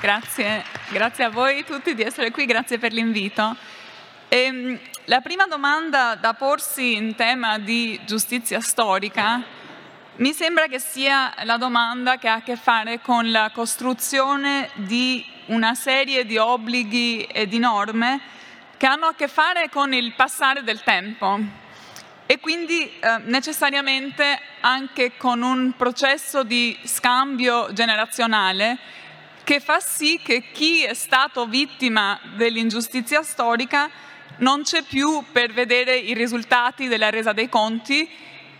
Grazie, grazie a voi tutti di essere qui, grazie per l'invito. E, ehm, la prima domanda da porsi in tema di giustizia storica mi sembra che sia la domanda che ha a che fare con la costruzione di una serie di obblighi e di norme che hanno a che fare con il passare del tempo e quindi eh, necessariamente anche con un processo di scambio generazionale che fa sì che chi è stato vittima dell'ingiustizia storica non c'è più per vedere i risultati della resa dei conti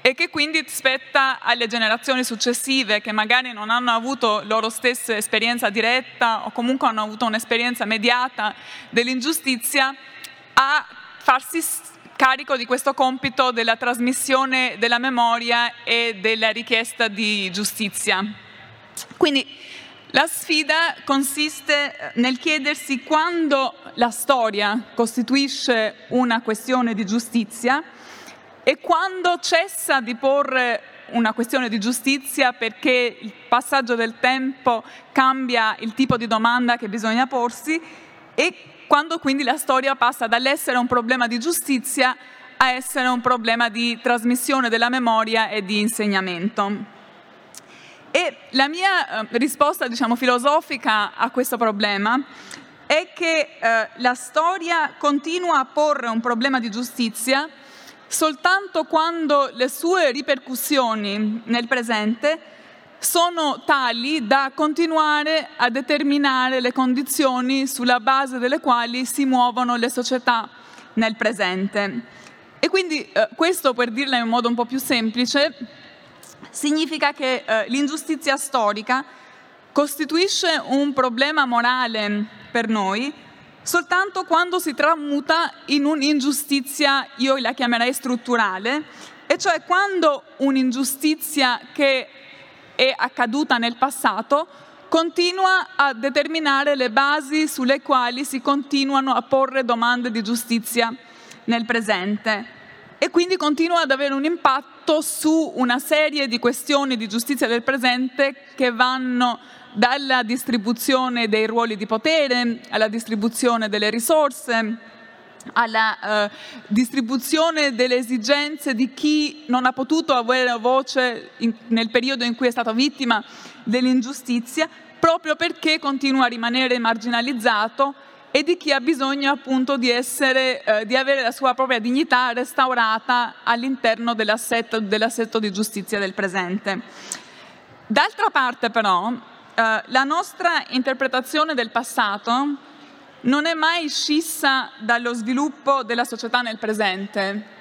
e che quindi spetta alle generazioni successive che magari non hanno avuto loro stesse esperienza diretta o comunque hanno avuto un'esperienza mediata dell'ingiustizia a farsi carico di questo compito della trasmissione della memoria e della richiesta di giustizia. Quindi la sfida consiste eh, nel chiedersi quando la storia costituisce una questione di giustizia e quando cessa di porre una questione di giustizia perché il passaggio del tempo cambia il tipo di domanda che bisogna porsi e quando quindi la storia passa dall'essere un problema di giustizia a essere un problema di trasmissione della memoria e di insegnamento. E la mia eh, risposta, diciamo, filosofica a questo problema è che eh, la storia continua a porre un problema di giustizia soltanto quando le sue ripercussioni nel presente sono tali da continuare a determinare le condizioni sulla base delle quali si muovono le società nel presente. E quindi eh, questo, per dirla in un modo un po' più semplice, significa che eh, l'ingiustizia storica costituisce un problema morale per noi soltanto quando si tramuta in un'ingiustizia, io la chiamerei strutturale, e cioè quando un'ingiustizia che è accaduta nel passato continua a determinare le basi sulle quali si continuano a porre domande di giustizia nel presente e quindi continua ad avere un impatto su una serie di questioni di giustizia del presente che vanno dalla distribuzione dei ruoli di potere alla distribuzione delle risorse, alla eh, distribuzione delle esigenze di chi non ha potuto avere voce in, nel periodo in cui è stato vittima dell'ingiustizia, proprio perché continua a rimanere marginalizzato e di chi ha bisogno appunto di, essere, eh, di avere la sua propria dignità restaurata all'interno dell'assetto, dell'assetto di giustizia del presente. D'altra parte però, eh, la nostra interpretazione del passato non è mai scissa dallo sviluppo della società nel presente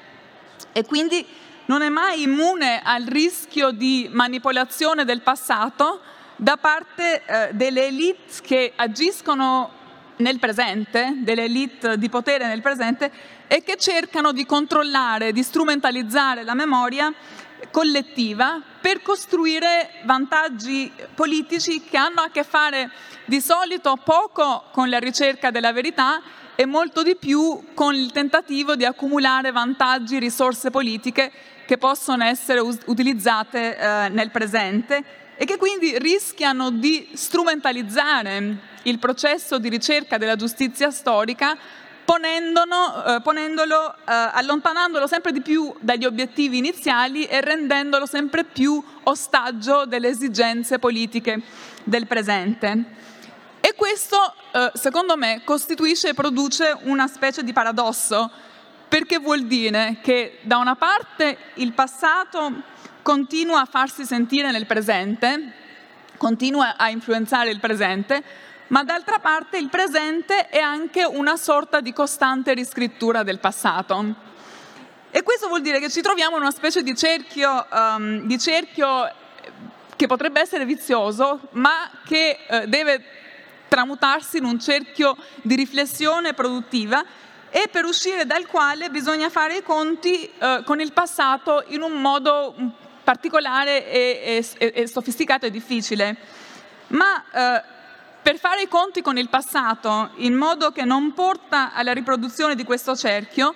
e quindi non è mai immune al rischio di manipolazione del passato da parte eh, delle elite che agiscono nel presente, delle elite di potere nel presente, e che cercano di controllare, di strumentalizzare la memoria collettiva per costruire vantaggi politici che hanno a che fare di solito poco con la ricerca della verità e molto di più con il tentativo di accumulare vantaggi, risorse politiche che possono essere utilizzate eh, nel presente e che quindi rischiano di strumentalizzare il processo di ricerca della giustizia storica eh, ponendolo, eh, allontanandolo sempre di più dagli obiettivi iniziali e rendendolo sempre più ostaggio delle esigenze politiche del presente. E questo, eh, secondo me, costituisce e produce una specie di paradosso, perché vuol dire che da una parte il passato continua a farsi sentire nel presente, continua a influenzare il presente, ma d'altra parte il presente è anche una sorta di costante riscrittura del passato. E questo vuol dire che ci troviamo in una specie di cerchio, um, di cerchio che potrebbe essere vizioso, ma che uh, deve tramutarsi in un cerchio di riflessione produttiva e per uscire dal quale bisogna fare i conti uh, con il passato in un modo particolare e, e, e sofisticato e difficile. Ma eh, per fare i conti con il passato in modo che non porta alla riproduzione di questo cerchio,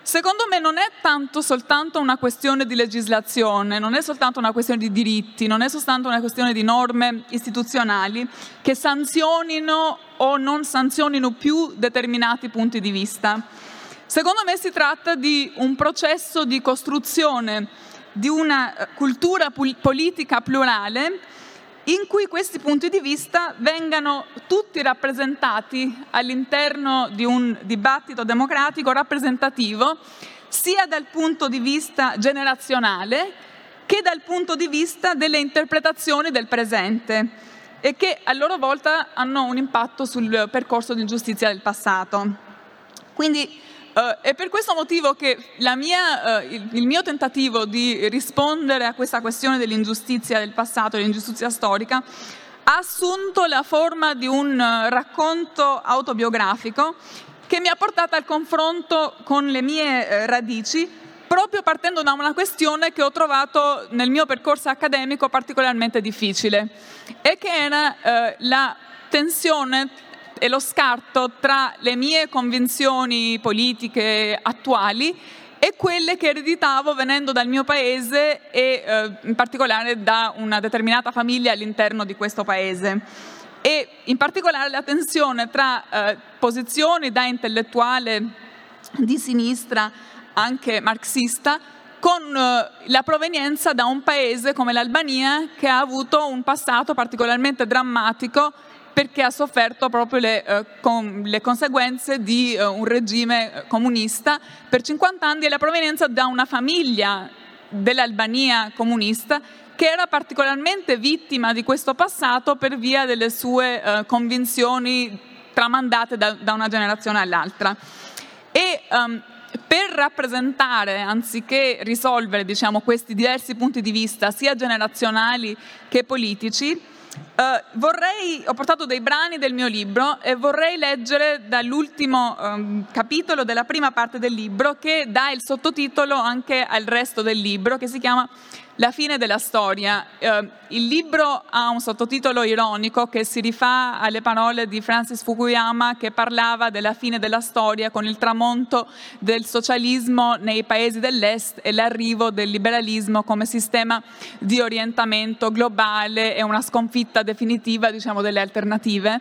secondo me non è tanto soltanto una questione di legislazione, non è soltanto una questione di diritti, non è soltanto una questione di norme istituzionali che sanzionino o non sanzionino più determinati punti di vista. Secondo me si tratta di un processo di costruzione di una eh, cultura politica plurale in cui questi punti di vista vengano tutti rappresentati all'interno di un dibattito democratico rappresentativo, sia dal punto di vista generazionale che dal punto di vista delle interpretazioni del presente e che a loro volta hanno un impatto sul percorso di giustizia del passato. Quindi Uh, è per questo motivo che mia, uh, il, il, mio tentativo di rispondere a questa questione dell'ingiustizia del passato, dell'ingiustizia storica, ha assunto la forma di un uh, racconto autobiografico che mi ha portato al confronto con le mie radici, proprio partendo da una questione che ho trovato nel mio percorso accademico particolarmente difficile, e che era la tensione e lo scarto tra le mie convinzioni politiche attuali e quelle che ereditavo venendo dal mio paese e eh, in particolare da una determinata famiglia all'interno di questo paese. E in particolare la tensione tra eh, posizioni da intellettuale di sinistra, anche marxista, con eh, la provenienza da un paese come l'Albania che ha avuto un passato particolarmente drammatico perché ha sofferto proprio le, eh, con, le conseguenze di eh, un regime eh, comunista per 50 anni e la provenienza da una famiglia dell'Albania comunista che era particolarmente vittima di questo passato per via delle sue eh, convinzioni tramandate da, da, una generazione all'altra. E um, per rappresentare, anziché risolvere diciamo, questi diversi punti di vista, sia generazionali che politici, Uh, vorrei, ho portato dei brani del mio libro e vorrei leggere dall'ultimo um, capitolo della prima parte del libro che dà il sottotitolo anche al resto del libro che si chiama la fine della storia. Eh, il libro ha un sottotitolo ironico che si rifà alle parole di Francis Fukuyama che parlava della fine della storia con il tramonto del socialismo nei paesi dell'est e l'arrivo del liberalismo come sistema di orientamento globale e una sconfitta definitiva diciamo, delle alternative.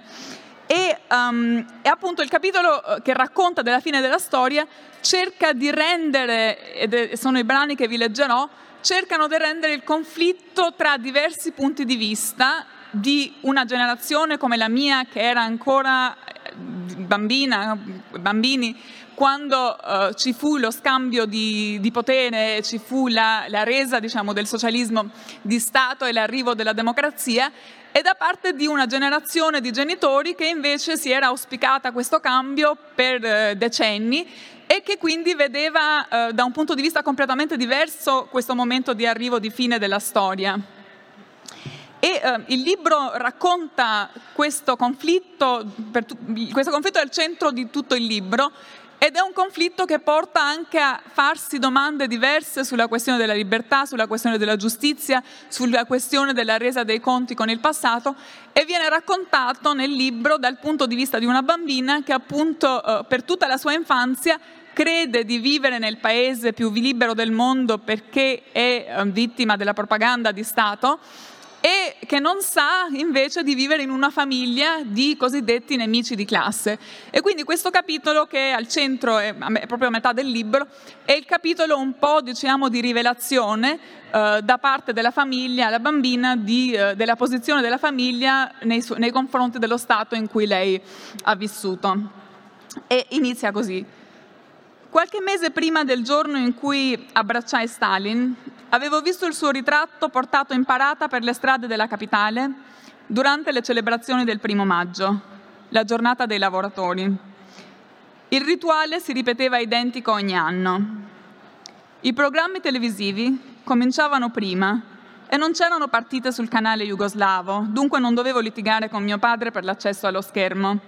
E, um, e, appunto il capitolo eh, che racconta della fine della storia cerca di rendere, ed sono i brani che vi leggerò, cercano di rendere il conflitto tra diversi punti di vista di una generazione come la mia che era ancora eh, bambina, bambini, quando uh, ci fu lo scambio di, di potere, ci fu la, la resa diciamo, del socialismo di Stato e l'arrivo della democrazia, e da parte di una generazione di genitori che invece si era auspicata questo cambio per uh, decenni e che quindi vedeva eh, da un punto di vista completamente diverso questo momento di arrivo, di fine della storia. E eh, il libro racconta questo conflitto, tu, questo conflitto è al centro di tutto il libro ed è un conflitto che porta anche a farsi domande diverse sulla questione della libertà, sulla questione della giustizia, sulla questione della resa dei conti con il passato e viene raccontato nel libro dal punto di vista di una bambina che appunto eh, per tutta la sua infanzia crede di vivere nel paese più libero del mondo perché è eh, vittima della propaganda di Stato e che non sa invece di vivere in una famiglia di cosiddetti nemici di classe. E quindi questo capitolo che è al centro, è proprio a metà del libro, è il capitolo un po' diciamo di rivelazione eh, da parte della famiglia, la bambina, di, eh, della posizione della famiglia nei, nei confronti dello Stato in cui lei ha vissuto. E inizia così. Qualche mese prima del giorno in cui abbracciai Stalin, avevo visto il suo ritratto portato in parata per le strade della capitale durante le celebrazioni del primo maggio, la giornata dei lavoratori. Il rituale si ripeteva identico ogni anno. I programmi televisivi cominciavano prima e non c'erano partite sul canale jugoslavo, dunque non dovevo litigare con mio padre per l'accesso allo schermo.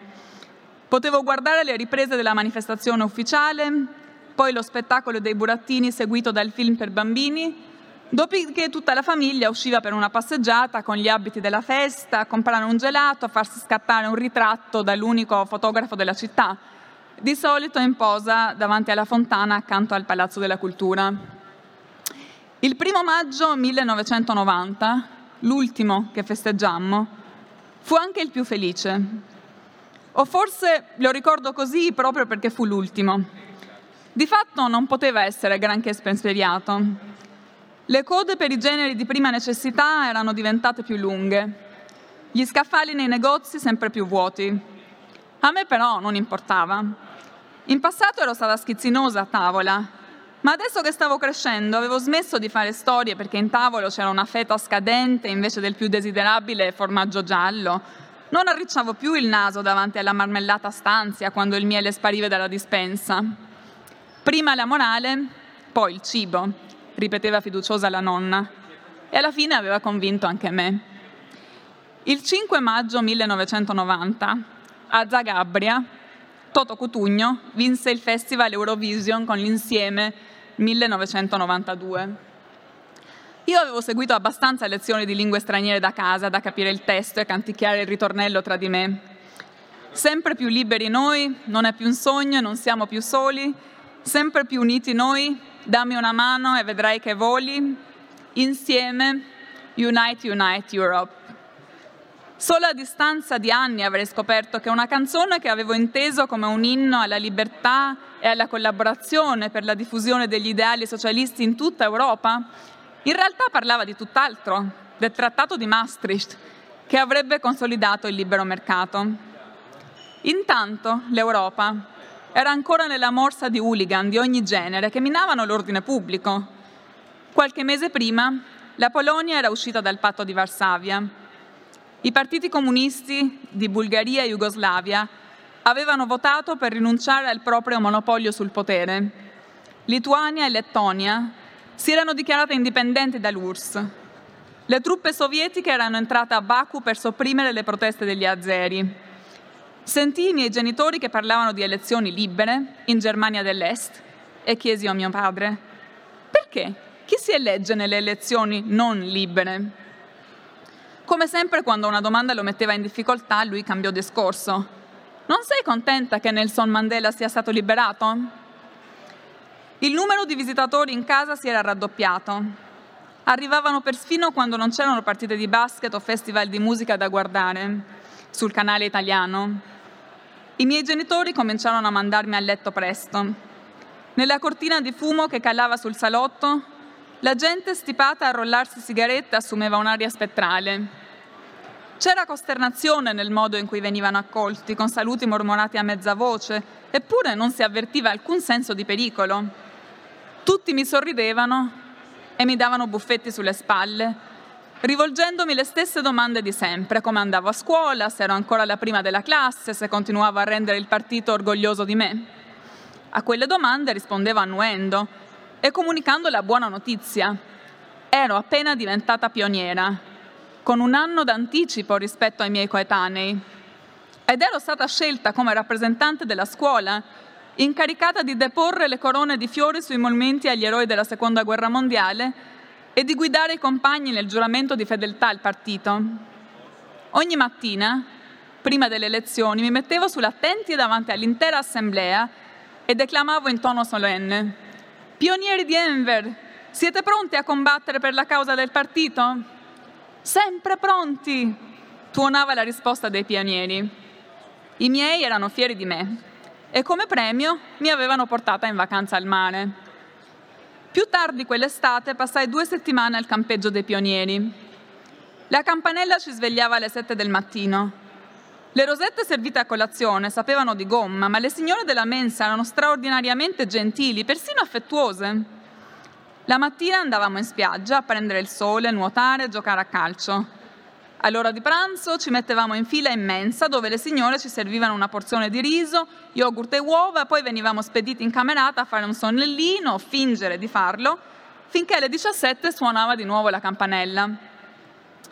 Potevo guardare le riprese della manifestazione ufficiale, poi lo spettacolo dei burattini seguito dal film per bambini, dopodiché tutta la famiglia usciva per una passeggiata con gli abiti della festa, a comprare un gelato, a farsi scattare un ritratto dall'unico fotografo della città. di solito in posa davanti alla fontana accanto al Palazzo della Cultura. Il primo maggio 1990, l'ultimo che festeggiammo, fu anche il più felice. O forse lo ricordo così proprio perché fu l'ultimo. Di fatto non poteva essere granché spensieriato. Le code per i generi di prima necessità erano diventate più lunghe, gli scaffali nei negozi sempre più vuoti. A me però non importava. In passato ero stata schizzinosa a tavola, ma adesso che stavo crescendo avevo smesso di fare storie perché in tavolo c'era una feta scadente invece del più desiderabile formaggio giallo. Non arricciavo più il naso davanti alla marmellata stanzia quando il miele spariva dalla dispensa. Prima la morale, poi il cibo, ripeteva fiduciosa la nonna, e alla fine aveva convinto anche me. Il 5 maggio 1990, a Zagabria, Toto Cutugno vinse il Festival Eurovision con l'insieme 1992. Io avevo seguito abbastanza lezioni di lingue straniere da casa da capire il testo e canticchiare il ritornello tra di me. Sempre più liberi noi, non è più un sogno, non siamo più soli, sempre più uniti noi, dammi una mano e vedrai che voli, insieme, Unite, Unite Europe. Solo a distanza di anni avrei scoperto che una canzone che avevo inteso come un inno alla libertà e alla collaborazione per la diffusione degli ideali socialisti in tutta Europa, in realtà parlava di tutt'altro, del trattato di Maastricht, che avrebbe consolidato il libero mercato. Intanto l'Europa era ancora nella morsa di hooligan di ogni genere che minavano l'ordine pubblico. Qualche mese prima la Polonia era uscita dal patto di Varsavia i partiti comunisti di Bulgaria e Jugoslavia avevano votato per rinunciare al proprio monopolio sul potere. Lituania e Lettonia si erano dichiarate indipendenti dall'URSS. Le truppe sovietiche erano entrate a Baku per sopprimere le proteste degli azeri. Sentii i miei genitori che parlavano di elezioni libere in Germania dell'Est e chiesi a mio padre, perché? Chi si elegge nelle elezioni non libere? Come sempre quando una domanda lo metteva in difficoltà, lui cambiò discorso. Non sei contenta che Nelson Mandela sia stato liberato? Il numero di visitatori in casa si era raddoppiato. Arrivavano persino quando non c'erano partite di basket o festival di musica da guardare sul canale italiano. I miei genitori cominciarono a mandarmi a letto presto. Nella cortina di fumo che calava sul salotto la gente stipata a rollarsi sigarette assumeva un'aria spettrale. C'era costernazione nel modo in cui venivano accolti, con saluti mormorati a mezza voce, eppure non si avvertiva alcun senso di pericolo. Tutti mi sorridevano e mi davano buffetti sulle spalle, rivolgendomi le stesse domande di sempre, come andavo a scuola, se ero ancora la prima della classe, se continuavo a rendere il partito orgoglioso di me. A quelle domande rispondevo annuendo e comunicando la buona notizia. Ero appena diventata pioniera, con un anno d'anticipo rispetto ai miei coetanei, ed ero stata scelta come rappresentante della scuola, incaricata di deporre le corone di fiori sui monumenti agli eroi della Seconda Guerra Mondiale e di guidare i compagni nel giuramento di fedeltà al partito. Ogni mattina, prima delle elezioni, mi mettevo sull'attenti davanti all'intera assemblea e declamavo in tono solenne Pionieri di Enver, siete pronti a combattere per la causa del partito? Sempre pronti, tuonava la risposta dei pionieri. I miei erano fieri di me e come premio mi avevano portata in vacanza al mare. Più tardi quell'estate passai due settimane al campeggio dei pionieri. La campanella ci svegliava alle sette del mattino. Le rosette servite a colazione sapevano di gomma, ma le signore della mensa erano straordinariamente gentili, persino affettuose. La mattina andavamo in spiaggia a prendere il sole, nuotare, giocare a calcio. All'ora di pranzo ci mettevamo in fila in mensa dove le signore ci servivano una porzione di riso, yogurt e uova, poi venivamo spediti in camerata a fare un sonnellino fingere di farlo, finché alle 17 suonava di nuovo la campanella.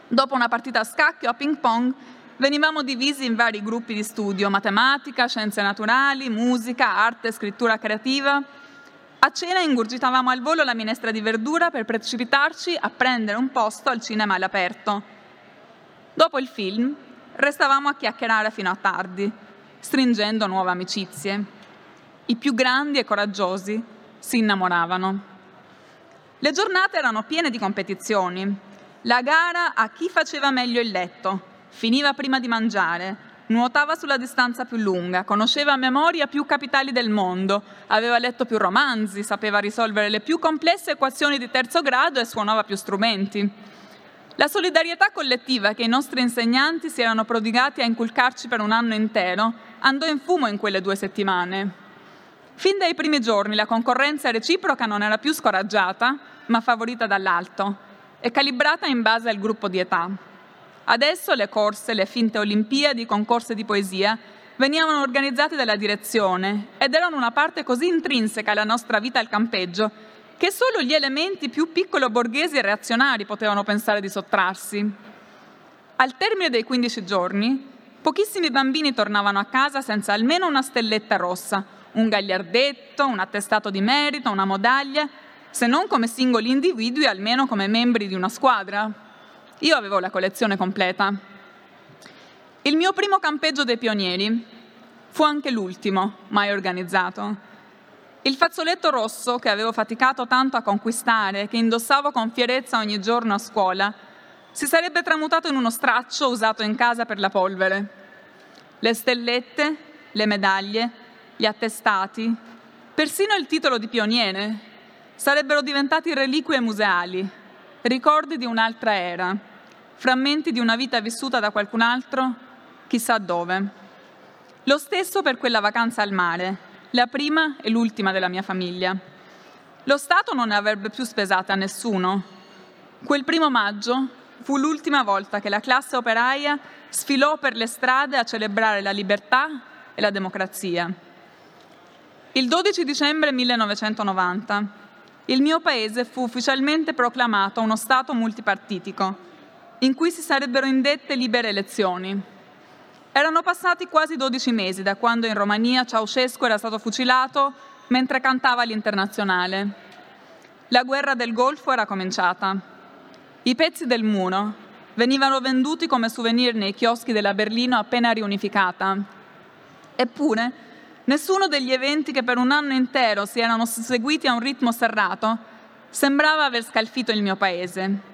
Dopo una partita a scacchi o a ping pong venivamo divisi in vari gruppi di studio, matematica, scienze naturali, musica, arte, scrittura creativa. A cena ingurgitavamo al volo la minestra di verdura per precipitarci a prendere un posto al cinema all'aperto. Dopo il film restavamo a chiacchierare fino a tardi, stringendo nuove amicizie. i più grandi e coraggiosi, si innamoravano. Le giornate erano piene di competizioni. La gara a chi faceva meglio il letto, finiva prima di mangiare, nuotava sulla distanza più lunga, conosceva a memoria più capitali del mondo, aveva letto più romanzi, sapeva risolvere le più complesse equazioni di terzo grado e suonava più strumenti. La solidarietà collettiva che i nostri insegnanti si erano prodigati a inculcarci per un anno intero andò in fumo in quelle due settimane. Fin dai primi giorni la concorrenza reciproca non era più scoraggiata, ma favorita dall'alto e calibrata in base al gruppo di età. Adesso le corse, le finte Olimpiadi, i concorsi di poesia venivano organizzati dalla direzione ed erano una parte così intrinseca alla nostra vita al campeggio che solo gli elementi più piccolo borghesi e reazionari potevano pensare di sottrarsi. Al termine dei 15 giorni, pochissimi bambini tornavano a casa senza almeno una stelletta rossa, un gagliardetto, un attestato di merito, una medaglia, se non come singoli individui, almeno come membri di una squadra. Io avevo la collezione completa. Il mio primo campeggio dei pionieri fu anche l'ultimo mai organizzato. Il fazzoletto rosso che avevo faticato tanto a conquistare, che indossavo con fierezza ogni giorno a scuola, si sarebbe tramutato in uno straccio usato in casa per la polvere. Le stellette, le medaglie, gli attestati, persino il titolo di pioniere, sarebbero diventati reliquie museali, ricordi di un'altra era frammenti di una vita vissuta da qualcun altro, chissà dove. Lo stesso per quella vacanza al mare, la prima e l'ultima della mia famiglia. Lo Stato non ne avrebbe più spesate a nessuno. Quel primo maggio fu l'ultima volta che la classe operaia sfilò per le strade a celebrare la libertà e la democrazia. Il 12 dicembre 1990 il mio paese fu ufficialmente proclamato uno Stato multipartitico in cui si sarebbero indette libere elezioni. Erano passati quasi 12 mesi da quando in Romania Ceausescu era stato fucilato mentre cantava l'internazionale. La guerra del Golfo era cominciata. I pezzi del muro venivano venduti come souvenir nei chioschi della Berlino appena riunificata. Eppure, nessuno degli eventi che per un anno intero si erano seguiti a un ritmo serrato sembrava aver scalfito il mio paese.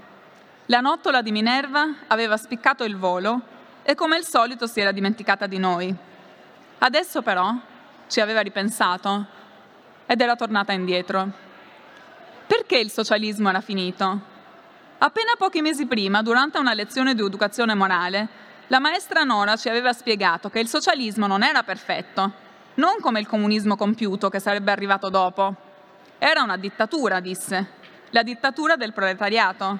La nottola di Minerva aveva spiccato il volo e come al solito si era dimenticata di noi. Adesso però ci aveva ripensato ed era tornata indietro. Perché il socialismo era finito? Appena pochi mesi prima, durante una lezione di educazione morale, la maestra Nora ci aveva spiegato che il socialismo non era perfetto, non come il comunismo compiuto che sarebbe arrivato dopo. Era una dittatura, disse, la dittatura del proletariato,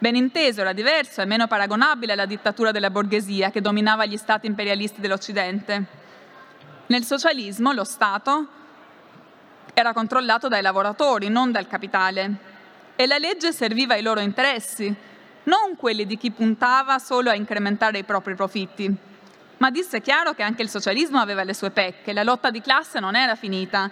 Ben inteso, era diverso e meno paragonabile alla dittatura della borghesia che dominava gli stati imperialisti dell'Occidente. Nel socialismo lo Stato era controllato dai lavoratori, non dal capitale, e la legge serviva ai loro interessi, non quelli di chi puntava solo a incrementare i propri profitti. Ma disse chiaro che anche il socialismo aveva le sue pecche, la lotta di classe non era finita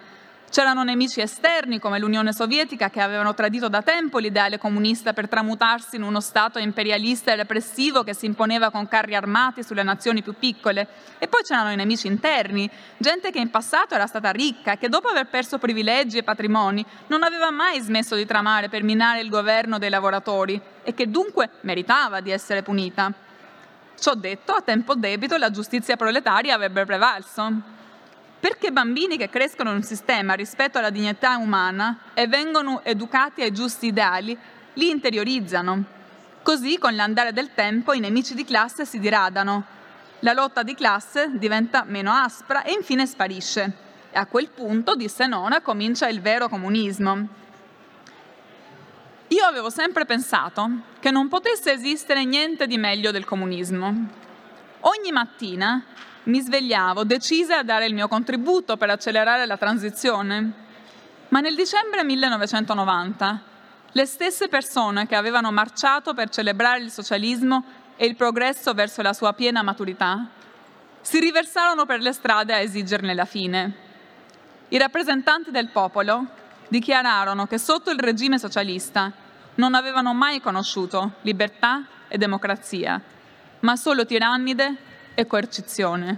C'erano nemici esterni come l'Unione Sovietica che avevano tradito da tempo l'ideale comunista per tramutarsi in uno Stato imperialista e repressivo che si imponeva con carri armati sulle nazioni più piccole. E poi c'erano i nemici interni, gente che in passato era stata ricca e che dopo aver perso privilegi e patrimoni non aveva mai smesso di tramare per minare il governo dei lavoratori e che dunque meritava di essere punita. Ciò detto, a tempo debito la giustizia proletaria avrebbe prevalso. Perché bambini che crescono in un sistema rispetto alla dignità umana e vengono educati ai giusti ideali, li interiorizzano. Così, con l'andare del tempo, i nemici di classe si diradano. La lotta di classe diventa meno aspra e infine sparisce. E a quel punto, disse Nona, comincia il vero comunismo. Io avevo sempre pensato che non potesse esistere niente di meglio del comunismo. Ogni mattina mi svegliavo decisa a dare il mio contributo per accelerare la transizione. Ma nel dicembre 1990 le stesse persone che avevano marciato per celebrare il socialismo e il progresso verso la sua piena maturità si riversarono per le strade a esigerne la fine. I rappresentanti del popolo dichiararono che sotto il regime socialista non avevano mai conosciuto libertà e democrazia, ma solo tirannide e coercizione.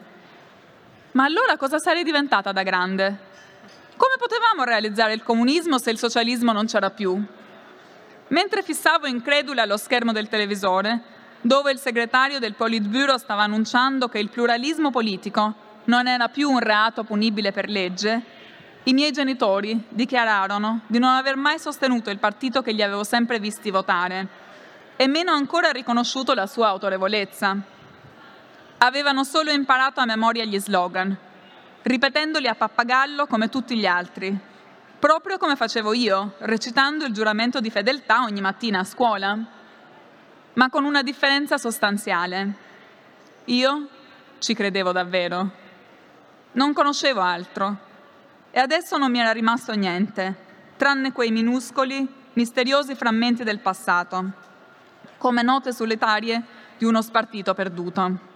Ma allora cosa sarei diventata da grande? Come potevamo realizzare il comunismo se il socialismo non c'era più? Mentre fissavo incredula lo schermo del televisore, dove il segretario del Politburo stava annunciando che il pluralismo politico non era più un reato punibile per legge, i miei genitori dichiararono di non aver mai sostenuto il partito che li avevo sempre visti votare e meno ancora riconosciuto la sua autorevolezza. Avevano solo imparato a memoria gli slogan, ripetendoli a pappagallo come tutti gli altri, proprio come facevo io, recitando il giuramento di fedeltà ogni mattina a scuola, ma con una differenza sostanziale. Io ci credevo davvero. Non conoscevo altro e adesso non mi era rimasto niente, tranne quei minuscoli, misteriosi frammenti del passato, come note solitarie di uno spartito perduto.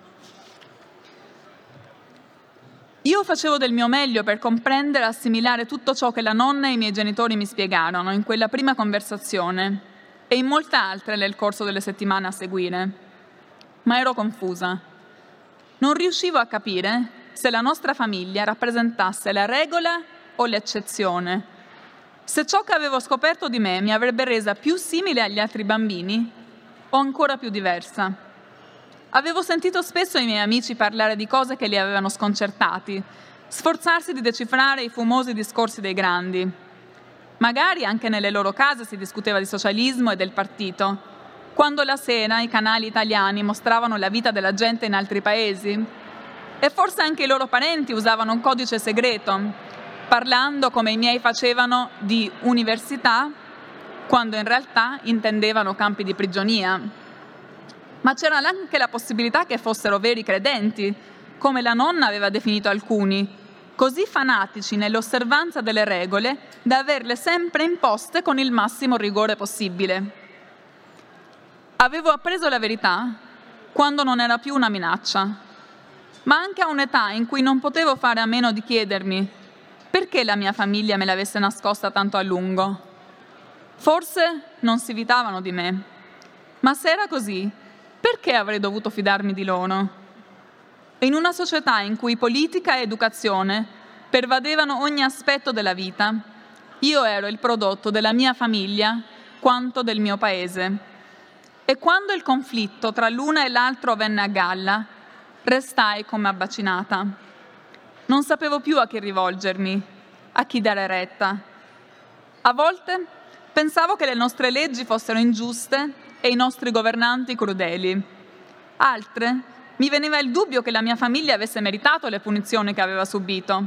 Io facevo del mio meglio per comprendere e assimilare tutto ciò che la nonna e i miei genitori mi spiegarono in quella prima conversazione e in molte altre nel corso delle settimane a seguire. Ma ero confusa. Non riuscivo a capire se la nostra famiglia rappresentasse la regola o l'eccezione. Se ciò che avevo scoperto di me mi avrebbe resa più simile agli altri bambini o ancora più diversa. Avevo sentito spesso i miei amici parlare di cose che li avevano sconcertati, sforzarsi di decifrare i fumosi discorsi dei grandi. Magari anche nelle loro case si discuteva di socialismo e del partito. Quando la sera i canali italiani mostravano la vita della gente in altri paesi. E forse anche i loro parenti usavano un codice segreto, parlando come i miei facevano di università, quando in realtà intendevano campi di prigionia ma c'era anche la possibilità che fossero veri credenti, come la nonna aveva definito alcuni, così fanatici nell'osservanza delle regole da averle sempre imposte con il massimo rigore possibile. Avevo appreso la verità quando non era più una minaccia, ma anche a un'età in cui non potevo fare a meno di chiedermi perché la mia famiglia me l'avesse nascosta tanto a lungo. Forse non si vitavano di me, ma se era così, perché avrei dovuto fidarmi di loro? In una società in cui politica e educazione pervadevano ogni aspetto della vita, io ero il prodotto della mia famiglia quanto del mio paese. E quando il conflitto tra l'una e l'altro venne a galla, restai come abbacinata. Non sapevo più a chi rivolgermi, a chi dare retta. A volte pensavo che le nostre leggi fossero ingiuste e i nostri governanti crudeli. Altre, mi veniva il dubbio che la mia famiglia avesse meritato le punizioni che aveva subito.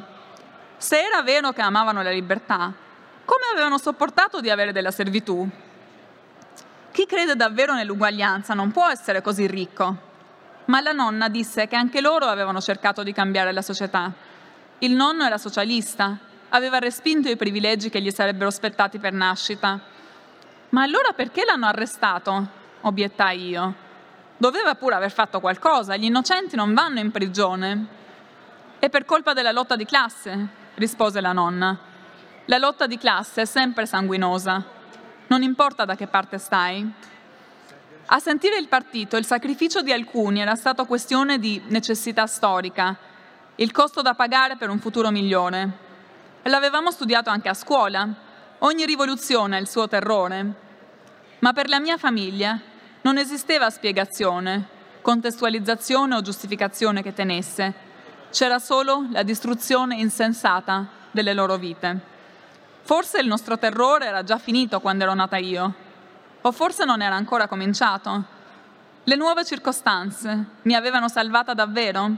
Se era vero che amavano la libertà, come avevano sopportato di avere della servitù? Chi crede davvero nell'uguaglianza non può essere così ricco. Ma la nonna disse che anche loro avevano cercato di cambiare la società. Il nonno era socialista, aveva respinto i privilegi che gli sarebbero spettati per nascita ma allora perché l'hanno arrestato? obiettai io. Doveva pure aver fatto qualcosa, gli innocenti non vanno in prigione. È per colpa della lotta di classe, rispose la nonna. La lotta di classe è sempre sanguinosa, non importa da che parte stai. A sentire il partito, il sacrificio di alcuni era stato questione di necessità storica, il costo da pagare per un futuro migliore. L'avevamo studiato anche a scuola, Ogni rivoluzione ha il suo terrore, ma per la mia famiglia non esisteva spiegazione, contestualizzazione o giustificazione che tenesse. C'era solo la distruzione insensata delle loro vite. Forse il nostro terrore era già finito quando ero nata io, o forse non era ancora cominciato. Le nuove circostanze mi avevano salvata davvero?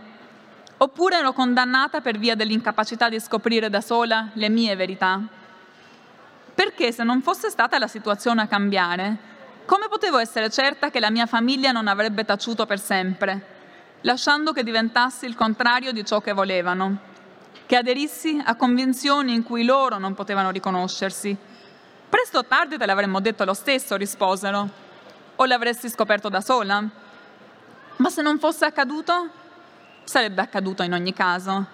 Oppure ero condannata per via dell'incapacità di scoprire da sola le mie verità? Perché se non fosse stata la situazione a cambiare, come potevo essere certa che la mia famiglia non avrebbe taciuto per sempre, lasciando che diventassi il contrario di ciò che volevano, che aderissi a convinzioni in cui loro non potevano riconoscersi? Presto o tardi te l'avremmo detto lo stesso, risposero, o l'avresti scoperto da sola. Ma se non fosse accaduto, sarebbe accaduto in ogni caso.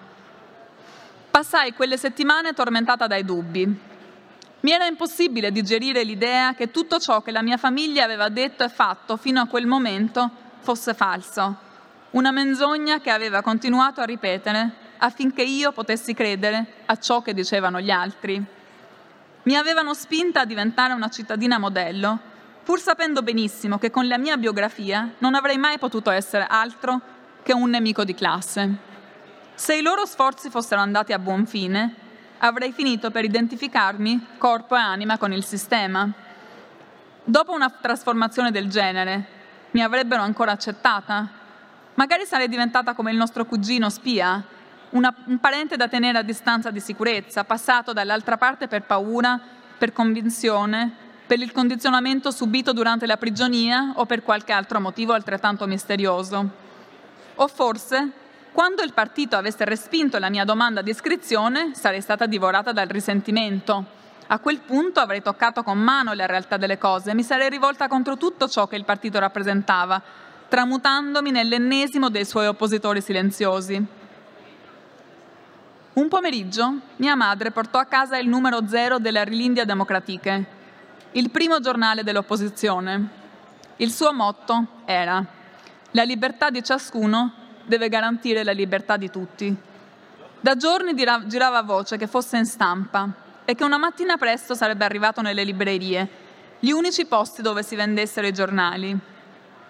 Passai quelle settimane tormentata dai dubbi, mi era impossibile digerire l'idea che tutto ciò che la mia famiglia aveva detto e fatto fino a quel momento fosse falso, una menzogna che aveva continuato a ripetere affinché io potessi credere a ciò che dicevano gli altri. Mi avevano spinta a diventare una cittadina modello, pur sapendo benissimo che con la mia biografia non avrei mai potuto essere altro che un nemico di classe. Se i loro sforzi fossero andati a buon fine, avrei finito per identificarmi corpo e anima con il sistema. Dopo una trasformazione del genere, mi avrebbero ancora accettata? Magari sarei diventata come il nostro cugino spia, una, un parente da tenere a distanza di sicurezza, passato dall'altra parte per paura, per convinzione, per il condizionamento subito durante la prigionia o per qualche altro motivo altrettanto misterioso. O forse, quando il partito avesse respinto la mia domanda di iscrizione, sarei stata divorata dal risentimento. A quel punto avrei toccato con mano la realtà delle cose, mi sarei rivolta contro tutto ciò che il partito rappresentava, tramutandomi nell'ennesimo dei suoi oppositori silenziosi. Un pomeriggio mia madre portò a casa il numero zero della Rilindia Democratique, il primo giornale dell'opposizione. Il suo motto era La libertà di ciascuno deve garantire la libertà di tutti. Da giorni girava voce che fosse in stampa e che una mattina presto sarebbe arrivato nelle librerie, gli unici posti dove si vendessero i giornali.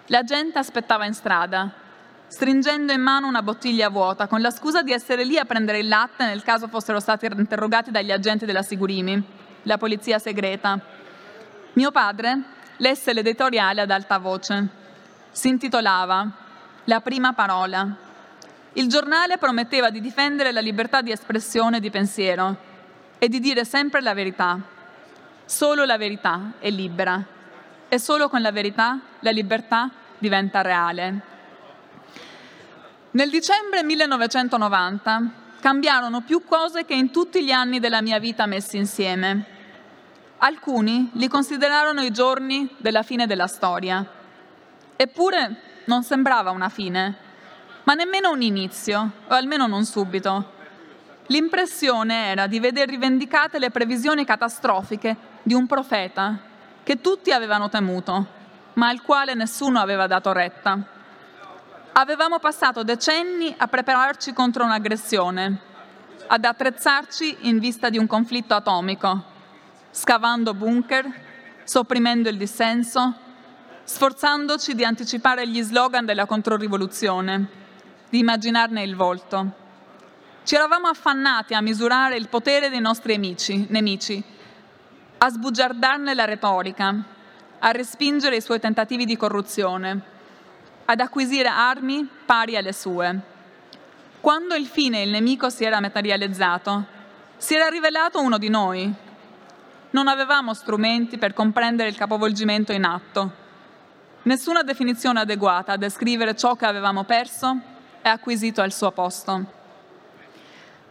La gente aspettava in strada stringendo in mano una bottiglia vuota, con la scusa di essere lì a prendere il latte nel caso fossero stati interrogati dagli agenti della Sigurimi, la polizia segreta. Mio padre lesse l'editoriale ad alta voce. Si intitolava La prima parola. Il giornale prometteva di difendere la libertà di espressione e di pensiero e di dire sempre la verità. Solo la verità è libera e solo con la verità la libertà diventa reale. Nel dicembre 1990 cambiarono più cose che in tutti gli anni della mia vita messi insieme. Alcuni li considerarono i giorni della fine della storia. Eppure non sembrava una fine, ma nemmeno un inizio, o almeno non subito. L'impressione era di veder rivendicate le previsioni catastrofiche di un profeta che tutti avevano temuto, ma al quale nessuno aveva dato retta. Avevamo passato decenni a prepararci contro un'aggressione, ad attrezzarci in vista di un conflitto atomico, scavando bunker, sopprimendo il dissenso, sforzandoci di anticipare gli slogan della controrivoluzione, di immaginarne il volto. Ci eravamo affannati a misurare il potere dei nostri amici, nemici, a sbugiardarne la retorica, a respingere i suoi tentativi di corruzione ad acquisire armi pari alle sue. Quando il fine il nemico si era materializzato, si era rivelato uno di noi. Non avevamo strumenti per comprendere il capovolgimento in atto, nessuna definizione adeguata a descrivere ciò che avevamo perso e acquisito al suo posto.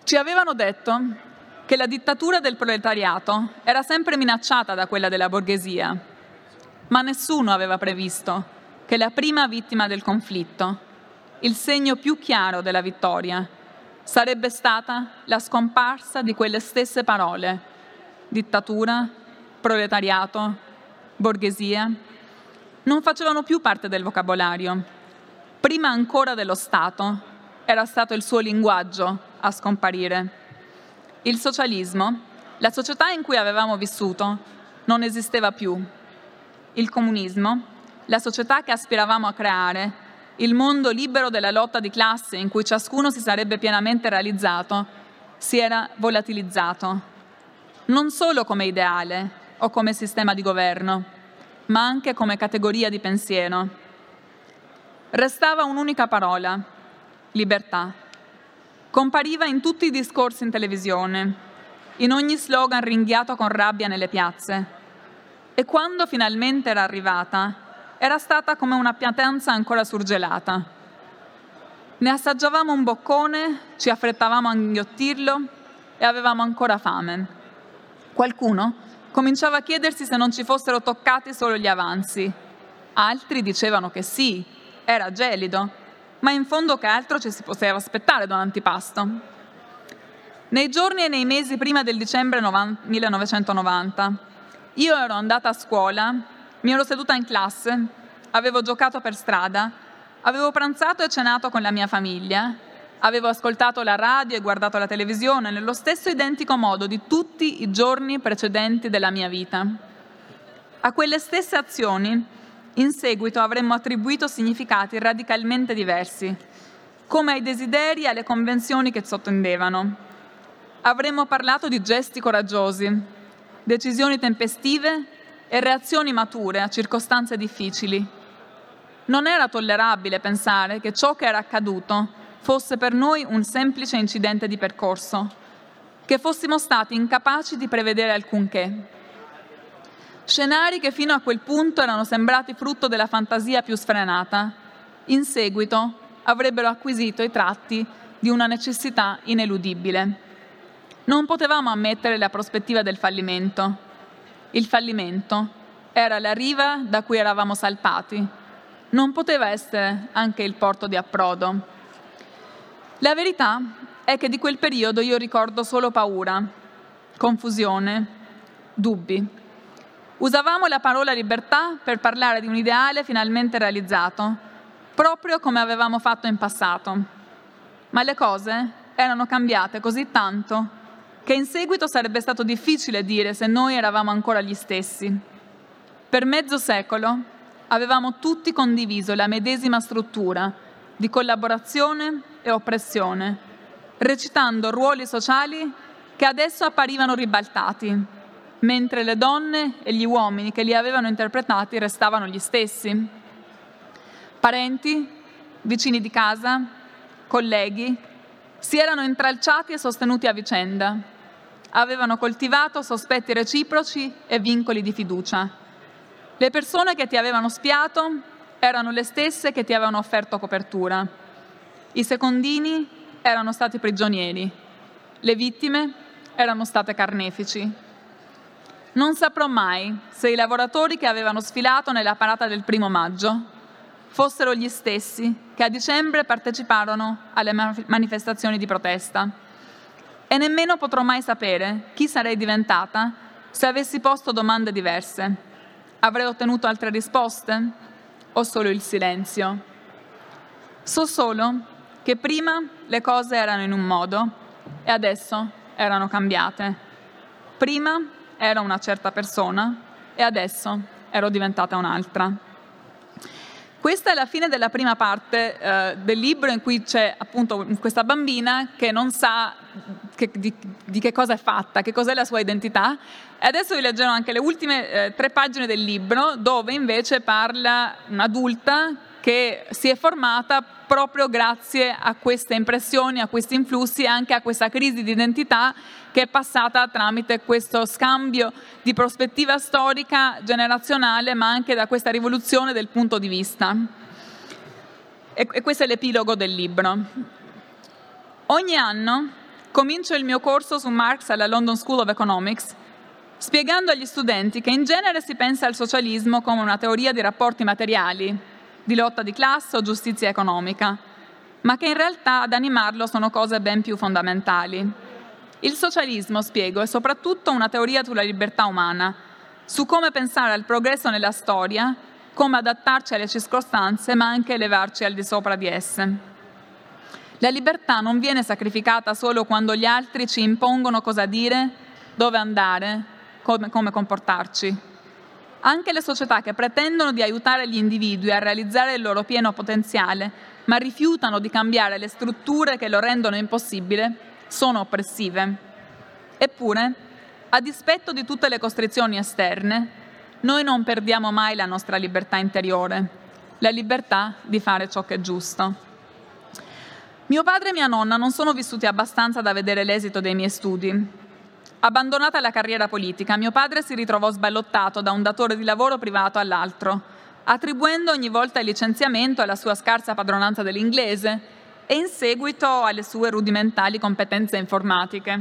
Ci avevano detto che la dittatura del proletariato era sempre minacciata da quella della borghesia, ma nessuno aveva previsto che la prima vittima del conflitto, il segno più chiaro della vittoria, sarebbe stata la scomparsa di quelle stesse parole, dittatura, proletariato, borghesia, non facevano più parte del vocabolario. Prima ancora dello Stato era stato il suo linguaggio a scomparire. Il socialismo, la società in cui avevamo vissuto, non esisteva più. Il comunismo, la società che aspiravamo a creare, il mondo libero della lotta di classe in cui ciascuno si sarebbe pienamente realizzato, si era volatilizzato, non solo come ideale o come sistema di governo, ma anche come categoria di pensiero. Restava un'unica parola, libertà. Compariva in tutti i discorsi in televisione, in ogni slogan ringhiato con rabbia nelle piazze. E quando finalmente era arrivata, era stata come una piatanza ancora surgelata. Ne assaggiavamo un boccone, ci affrettavamo a inghiottirlo e avevamo ancora fame. Qualcuno cominciava a chiedersi se non ci fossero toccati solo gli avanzi. Altri dicevano che sì, era gelido, ma in fondo che altro ci si poteva aspettare da un antipasto. Nei giorni e nei mesi prima del dicembre 1990, io ero andata a scuola mi ero seduta in classe, avevo giocato per strada, avevo pranzato e cenato con la mia famiglia Avevo ascoltato la radio e guardato la televisione nello stesso identico modo di tutti i giorni precedenti della mia vita. A quelle stesse azioni, in seguito, avremmo attribuito significati radicalmente diversi, come ai desideri e alle convenzioni che sottendevano. Avremmo parlato di gesti coraggiosi, decisioni tempestive e reazioni mature a circostanze difficili. Non era tollerabile pensare che ciò che era accaduto fosse per noi un semplice incidente di percorso, che fossimo stati incapaci di prevedere alcunché. Scenari che fino a quel punto erano sembrati frutto della fantasia più sfrenata, in seguito avrebbero acquisito i tratti di una necessità ineludibile. Non potevamo ammettere la prospettiva del fallimento. Il fallimento era la riva da cui eravamo salpati. Non poteva essere anche il porto di approdo. La verità è che di quel periodo io ricordo solo paura, confusione, dubbi. Usavamo la parola libertà per parlare di un ideale finalmente realizzato, proprio come avevamo fatto in passato. Ma le cose erano cambiate così tanto che in seguito sarebbe stato difficile dire se noi eravamo ancora gli stessi. Per mezzo secolo avevamo tutti condiviso la medesima struttura di collaborazione e oppressione, recitando ruoli sociali che adesso apparivano ribaltati, mentre le donne e gli uomini che li avevano interpretati restavano gli stessi. Parenti, vicini di casa, colleghi, si erano intralciati e sostenuti a vicenda, avevano coltivato sospetti reciproci e vincoli di fiducia. Le persone che ti avevano spiato erano le stesse che ti avevano offerto copertura. I secondini erano stati prigionieri. Le vittime erano state carnefici. Non saprò mai se i lavoratori che avevano sfilato nella parata del primo maggio fossero gli stessi che a dicembre parteciparono alle manifestazioni di protesta. E nemmeno potrò mai sapere chi sarei diventata se avessi posto domande diverse. Avrei ottenuto altre risposte? o solo il silenzio? So solo che prima le cose erano in un modo e adesso erano cambiate. Prima ero una certa persona e adesso ero diventata un'altra. Questa è la fine della prima parte eh, del libro in cui c'è appunto questa bambina che non sa che, di, di, che cosa è fatta, che cos'è la sua identità. E adesso vi leggerò anche le ultime eh, tre pagine del libro dove invece parla un'adulta che si è formata proprio grazie a queste impressioni, a questi influssi e anche a questa crisi di identità che è passata tramite questo scambio di prospettiva storica generazionale, ma anche da questa rivoluzione del punto di vista. E, e questo è l'epilogo del libro. Ogni anno comincio il mio corso su Marx alla London School of Economics spiegando agli studenti che in genere si pensa al socialismo come una teoria di rapporti materiali, di lotta di classe o giustizia economica, ma che in realtà ad animarlo sono cose ben più fondamentali. Il socialismo, spiego, è soprattutto una teoria sulla libertà umana, su come pensare al progresso nella storia, come adattarci alle circostanze, ma anche elevarci al di sopra di esse. La libertà non viene sacrificata solo quando gli altri ci impongono cosa dire, dove andare, come, come comportarci. Anche le società che pretendono di aiutare gli individui a realizzare il loro pieno potenziale, ma rifiutano di cambiare le strutture che lo rendono impossibile, sono oppressive. Eppure, a dispetto di tutte le costrizioni esterne, noi non perdiamo mai la nostra libertà interiore, la libertà di fare ciò che è giusto. Mio padre e mia nonna non sono vissuti abbastanza da vedere l'esito dei miei studi. Abbandonata la carriera politica, mio padre si ritrovò sballottato da un datore di lavoro privato all'altro, attribuendo ogni volta il licenziamento alla sua scarsa padronanza dell'inglese e in seguito alle sue rudimentali competenze informatiche.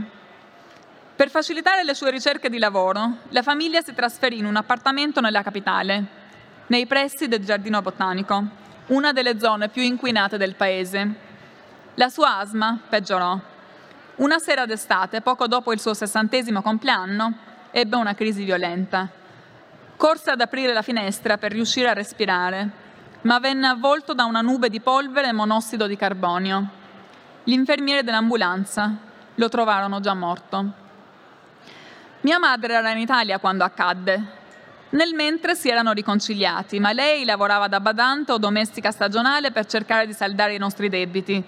Per facilitare le sue ricerche di lavoro, la famiglia si trasferì in un appartamento nella capitale, nei pressi del Giardino Botanico, una delle zone più inquinate del paese. La sua asma peggiorò. Una sera d'estate, poco dopo il suo sessantesimo compleanno, ebbe una crisi violenta. Corse ad aprire la finestra per riuscire a respirare ma venne avvolto da una nube di polvere e monossido di carbonio. gli infermieri dell'ambulanza lo trovarono già morto. Mia madre era in Italia quando accadde. Nel mentre si erano riconciliati, ma lei lavorava da badante o domestica stagionale per cercare di saldare i nostri debiti,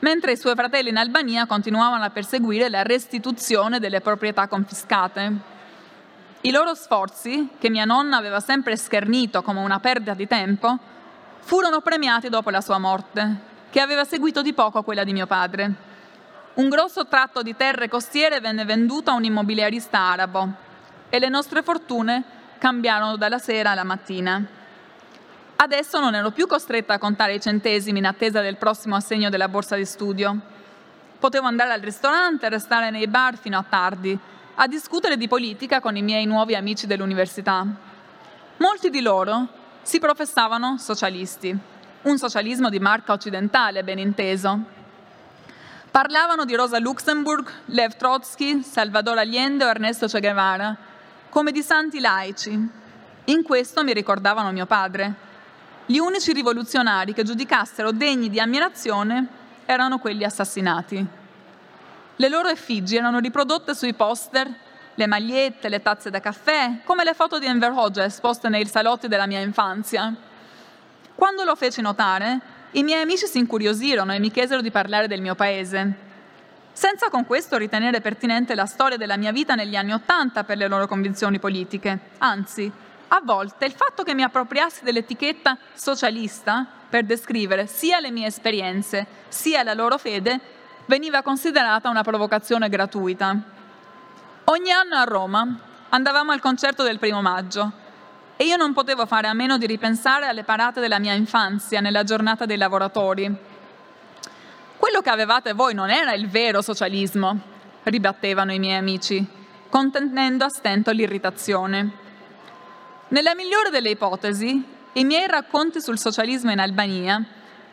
mentre i suoi fratelli in Albania continuavano a perseguire la restituzione delle proprietà confiscate. I loro sforzi, che mia nonna aveva sempre schernito come una perdita di tempo, furono premiati dopo la sua morte, che aveva seguito di poco quella di mio padre. Un grosso tratto di terre costiere venne venduto a un immobiliarista arabo e le nostre fortune cambiarono dalla sera alla mattina. Adesso non ero più costretta a contare i centesimi in attesa del prossimo assegno della borsa di studio. Potevo andare al ristorante, restare nei bar fino a tardi, a discutere di politica con i miei nuovi amici dell'università. Molti di loro si professavano socialisti, un socialismo di marca occidentale, ben inteso. Parlavano di Rosa Luxemburg, Lev Trotsky, Salvador Allende o Ernesto Che Guevara, come di santi laici. In questo mi ricordavano mio padre. Gli unici rivoluzionari che giudicassero degni di ammirazione erano quelli assassinati. Le loro effigi erano riprodotte sui poster, le magliette, le tazze da caffè, come le foto di Enver Hoxha esposte nei salotti della mia infanzia. Quando lo feci notare, i miei amici si incuriosirono e mi chiesero di parlare del mio paese. Senza con questo ritenere pertinente la storia della mia vita negli anni Ottanta per le loro convinzioni politiche. Anzi, a volte il fatto che mi appropriassi dell'etichetta socialista per descrivere sia le mie esperienze sia la loro fede veniva considerata una provocazione gratuita. Ogni anno a Roma andavamo al concerto del primo maggio e io non potevo fare a meno di ripensare alle parate della mia infanzia nella giornata dei lavoratori. Quello che avevate voi non era il vero socialismo, ribattevano i miei amici, contenendo a stento l'irritazione. Nella migliore delle ipotesi, i miei racconti sul socialismo in Albania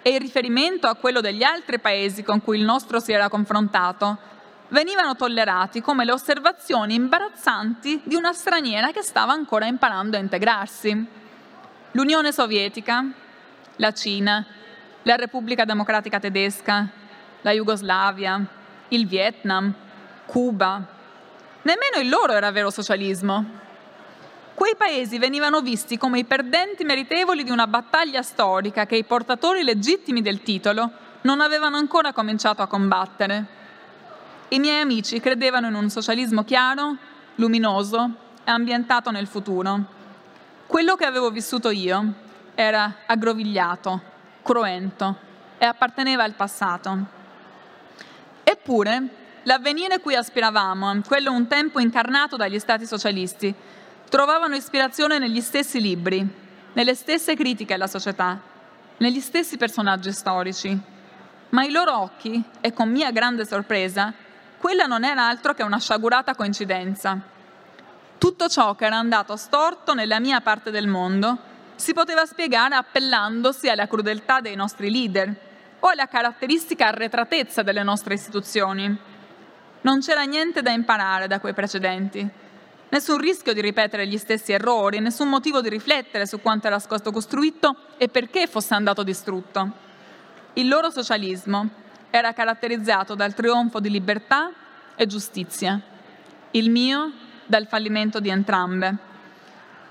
e il riferimento a quello degli altri paesi con cui il nostro si era confrontato venivano tollerati come le osservazioni imbarazzanti di una straniera che stava ancora imparando a integrarsi. L'Unione Sovietica, la Cina, la Repubblica Democratica Tedesca, la Jugoslavia, il Vietnam, Cuba. Nemmeno il loro era vero socialismo. Quei paesi venivano visti come i perdenti meritevoli di una battaglia storica che i portatori legittimi del titolo non avevano ancora cominciato a combattere. I miei amici credevano in un socialismo chiaro, luminoso e ambientato nel futuro. Quello che avevo vissuto io era aggrovigliato, cruento e apparteneva al passato. Eppure, l'avvenire cui aspiravamo, quello un tempo incarnato dagli stati socialisti, trovavano ispirazione negli stessi libri, nelle stesse critiche alla società, negli stessi personaggi storici. Ma ai loro occhi, e con mia grande sorpresa, quella non era altro che una sciagurata coincidenza. Tutto ciò che era andato storto nella mia parte del mondo si poteva spiegare appellandosi alla crudeltà dei nostri leader o alla caratteristica arretratezza delle nostre istituzioni. Non c'era niente da imparare da quei precedenti, nessun rischio di ripetere gli stessi errori, nessun motivo di riflettere su quanto era stato costruito e perché fosse andato distrutto. Il loro socialismo era caratterizzato dal trionfo di libertà e giustizia, il mio dal fallimento di entrambe.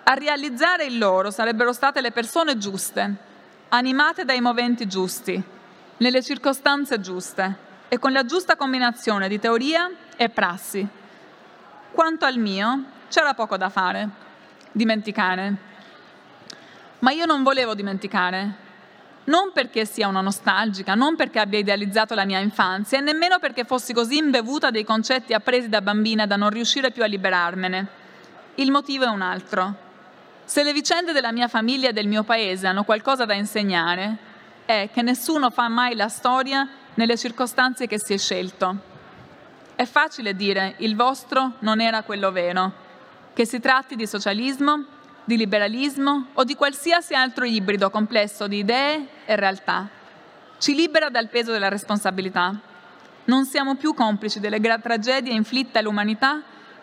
A realizzare il loro sarebbero state le persone giuste, animate dai moventi giusti, nelle circostanze giuste e con la giusta combinazione di teoria e prassi. Quanto al mio, c'era poco da fare, dimenticare. Ma io non volevo dimenticare, non perché sia una nostalgica, non perché abbia idealizzato la mia infanzia e nemmeno perché fossi così imbevuta dei concetti appresi da bambina da non riuscire più a liberarmene. Il motivo è un altro. Se le vicende della mia famiglia e del mio paese hanno qualcosa da insegnare, è che nessuno fa mai la storia nelle circostanze che si è scelto. È facile dire il vostro non era quello vero, che si tratti di socialismo, di liberalismo o di qualsiasi altro ibrido complesso di idee e realtà. Ci libera dal peso della responsabilità. Non siamo più complici delle gra- tragedie inflitte all'umanità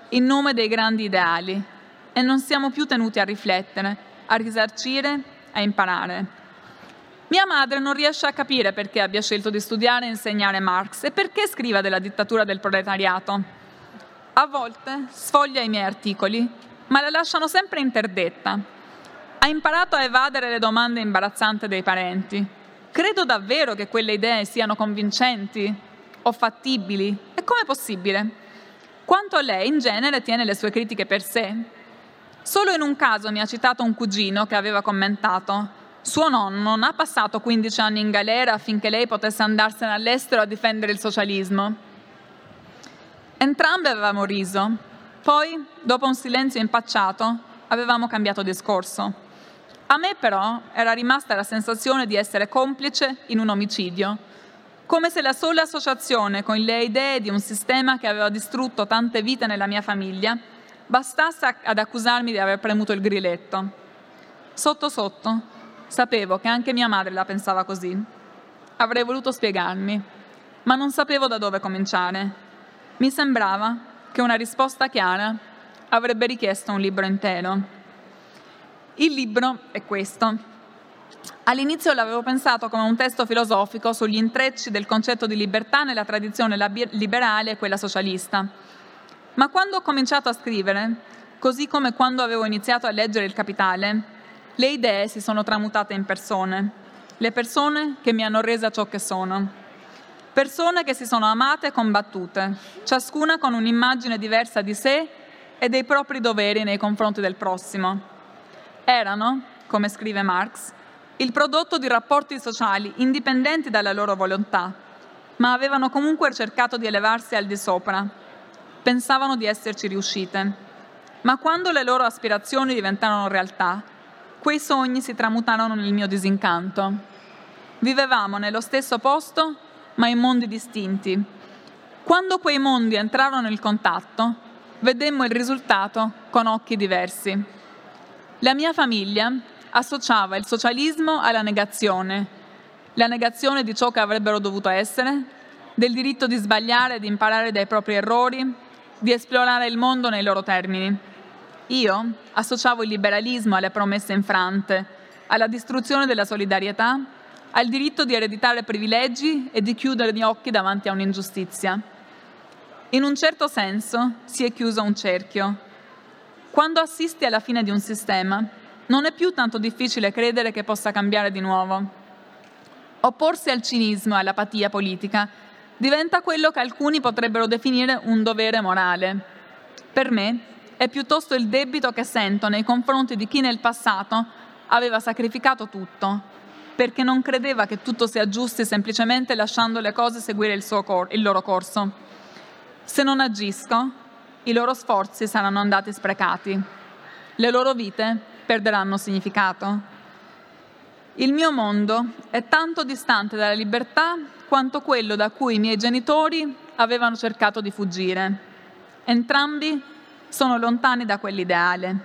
in nome dei grandi ideali e non siamo più tenuti a riflettere, a risarcire, a imparare. Mia madre non riesce a capire perché abbia scelto di studiare e insegnare Marx e perché scriva della dittatura del proletariato. A volte sfoglia i miei articoli, ma la lasciano sempre interdetta. Ha imparato a evadere le domande imbarazzanti dei parenti. Credo davvero che quelle idee siano convincenti o fattibili? E com'è possibile? Quanto a lei, in genere, tiene le sue critiche per sé. Solo in un caso mi ha citato un cugino che aveva commentato suo nonno non ha passato 15 anni in galera affinché lei potesse andarsene all'estero a difendere il socialismo. Entrambi avevamo riso. Poi, dopo un silenzio impacciato, avevamo cambiato discorso. A me però era rimasta la sensazione di essere complice in un omicidio, come se la sola associazione con le idee di un sistema che aveva distrutto tante vite nella mia famiglia bastasse ad accusarmi di aver premuto il grilletto. Sotto sotto Sapevo che anche mia madre la pensava così. Avrei voluto spiegarmi, ma non sapevo da dove cominciare. Mi sembrava che una risposta chiara avrebbe richiesto un libro intero. Il libro è questo. All'inizio l'avevo pensato come un testo filosofico sugli intrecci del concetto di libertà nella tradizione liberale e quella socialista. Ma quando ho cominciato a scrivere, così come quando avevo iniziato a leggere Il Capitale, le idee si sono tramutate in persone, le persone che mi hanno resa ciò che sono. Persone che si sono amate e combattute, ciascuna con un'immagine diversa di sé e dei propri doveri nei confronti del prossimo. Erano, come scrive Marx, il prodotto di rapporti sociali indipendenti dalla loro volontà, ma avevano comunque cercato di elevarsi al di sopra. Pensavano di esserci riuscite. Ma quando le loro aspirazioni diventarono realtà, Quei sogni si tramutarono nel mio disincanto. Vivevamo nello stesso posto, ma in mondi distinti. Quando quei mondi entrarono in contatto, vedemmo il risultato con occhi diversi. La mia famiglia associava il socialismo alla negazione, la negazione di ciò che avrebbero dovuto essere, del diritto di sbagliare e di imparare dai propri errori, di esplorare il mondo nei loro termini. Io associavo il liberalismo alle promesse infrante, alla distruzione della solidarietà, al diritto di ereditare privilegi e di chiudere gli occhi davanti a un'ingiustizia. In un certo senso si è chiuso un cerchio. Quando assisti alla fine di un sistema, non è più tanto difficile credere che possa cambiare di nuovo. Opporsi al cinismo e all'apatia politica diventa quello che alcuni potrebbero definire un dovere morale. Per me è piuttosto il debito che sento nei confronti di chi nel passato aveva sacrificato tutto, perché non credeva che tutto si aggiusti semplicemente lasciando le cose seguire il, cor- il loro corso. Se non agisco, i loro sforzi saranno andati sprecati, le loro vite perderanno significato. Il mio mondo è tanto distante dalla libertà quanto quello da cui i miei genitori avevano cercato di fuggire. Entrambi sono lontani da quell'ideale,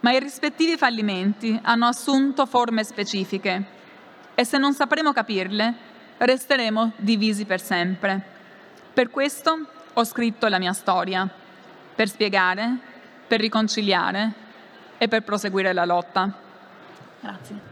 ma i rispettivi fallimenti hanno assunto forme specifiche e se non sapremo capirle, resteremo divisi per sempre. Per questo ho scritto la mia storia, per spiegare, per riconciliare e per proseguire la lotta. Grazie.